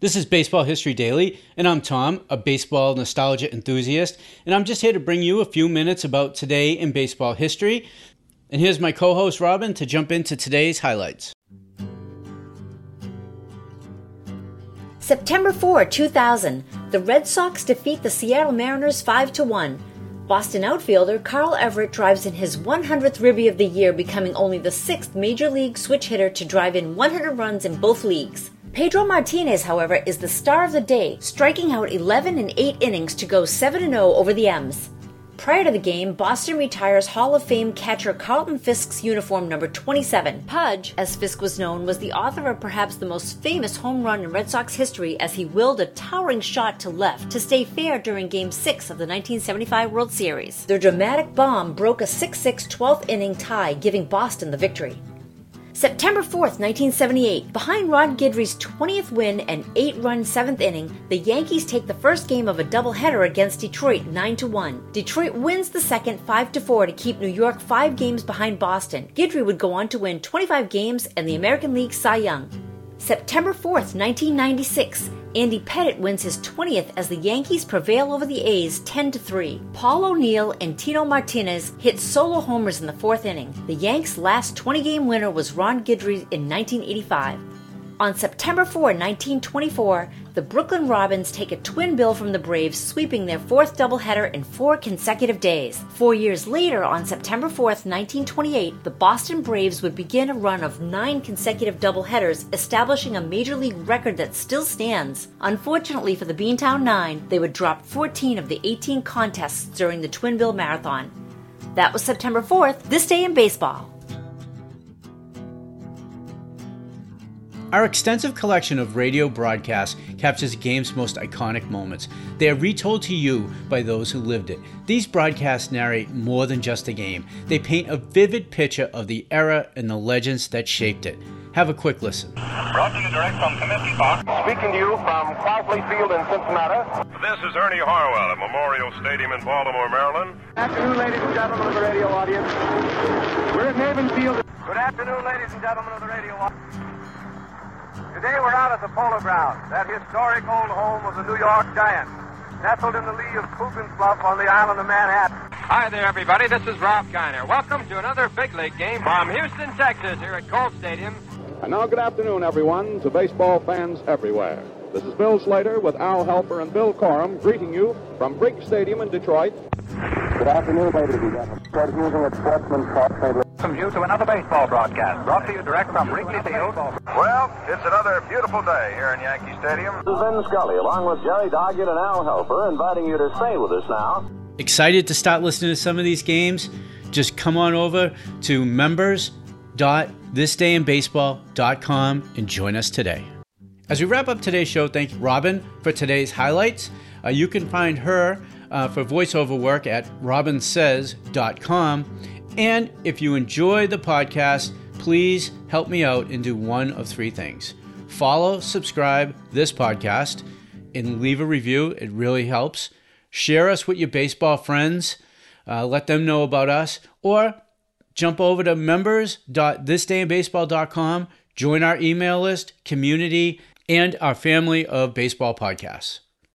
This is Baseball History Daily, and I'm Tom, a baseball nostalgia enthusiast, and I'm just here to bring you a few minutes about today in baseball history. And here's my co host Robin to jump into today's highlights. September 4, 2000, the Red Sox defeat the Seattle Mariners 5 to 1. Boston outfielder Carl Everett drives in his 100th ribby of the year, becoming only the sixth major league switch hitter to drive in 100 runs in both leagues. Pedro Martinez, however, is the star of the day, striking out 11 in 8 innings to go 7 0 over the M's. Prior to the game, Boston retires Hall of Fame catcher Carlton Fisk's uniform number 27. Pudge, as Fisk was known, was the author of perhaps the most famous home run in Red Sox history as he willed a towering shot to left to stay fair during Game 6 of the 1975 World Series. Their dramatic bomb broke a 6 6 12th inning tie, giving Boston the victory. September 4th, 1978, behind Ron Guidry's 20th win and 8-run 7th inning, the Yankees take the first game of a doubleheader against Detroit 9-1. Detroit wins the second 5-4 to keep New York 5 games behind Boston. Guidry would go on to win 25 games and the American League Cy Young. September 4th, 1996, Andy Pettitte wins his 20th as the Yankees prevail over the A's 10 3. Paul O'Neill and Tino Martinez hit solo homers in the fourth inning. The Yanks' last 20 game winner was Ron Guidry in 1985. On September 4, 1924, the Brooklyn Robins take a twin bill from the Braves, sweeping their fourth doubleheader in four consecutive days. Four years later, on September 4, 1928, the Boston Braves would begin a run of nine consecutive doubleheaders, establishing a major league record that still stands. Unfortunately for the Beantown Nine, they would drop 14 of the 18 contests during the Twin Bill Marathon. That was September 4th, this day in baseball. Our extensive collection of radio broadcasts captures the game's most iconic moments. They are retold to you by those who lived it. These broadcasts narrate more than just a game, they paint a vivid picture of the era and the legends that shaped it. Have a quick listen. Brought to you direct from Comiskey Park. Speaking to you from Crosley Field in Cincinnati. This is Ernie Harwell at Memorial Stadium in Baltimore, Maryland. Good afternoon, ladies and gentlemen of the radio audience. We're at Haven Field. Good afternoon, ladies and gentlemen of the radio audience. Today we're out at the Polo Grounds, that historic old home of the New York Giants, nestled in the lee of Coogan's Bluff on the island of Manhattan. Hi there, everybody. This is Ralph Kiner. Welcome to another big league game from Houston, Texas, here at Colt Stadium. And now, good afternoon, everyone, to baseball fans everywhere. This is Bill Slater with Al Helfer and Bill Corum greeting you from Briggs Stadium in Detroit. Good afternoon, ladies and gentlemen. Fred Husing at Sportsman Park, St. Louis. Welcome you to another baseball broadcast brought to you direct from Wrigley Field. Well, it's another beautiful day here in Yankee Stadium. This is Vin Scully, along with Jerry Doggett and Al Helfer, inviting you to stay with us now. Excited to start listening to some of these games? Just come on over to members.thisdayinbaseball.com and join us today. As we wrap up today's show, thank Robin for today's highlights. Uh, you can find her uh, for voiceover work at robinsays.com. And if you enjoy the podcast, please help me out and do one of three things follow, subscribe this podcast, and leave a review. It really helps. Share us with your baseball friends, uh, let them know about us, or jump over to members.thisdayinbaseball.com, join our email list, community, and our family of baseball podcasts.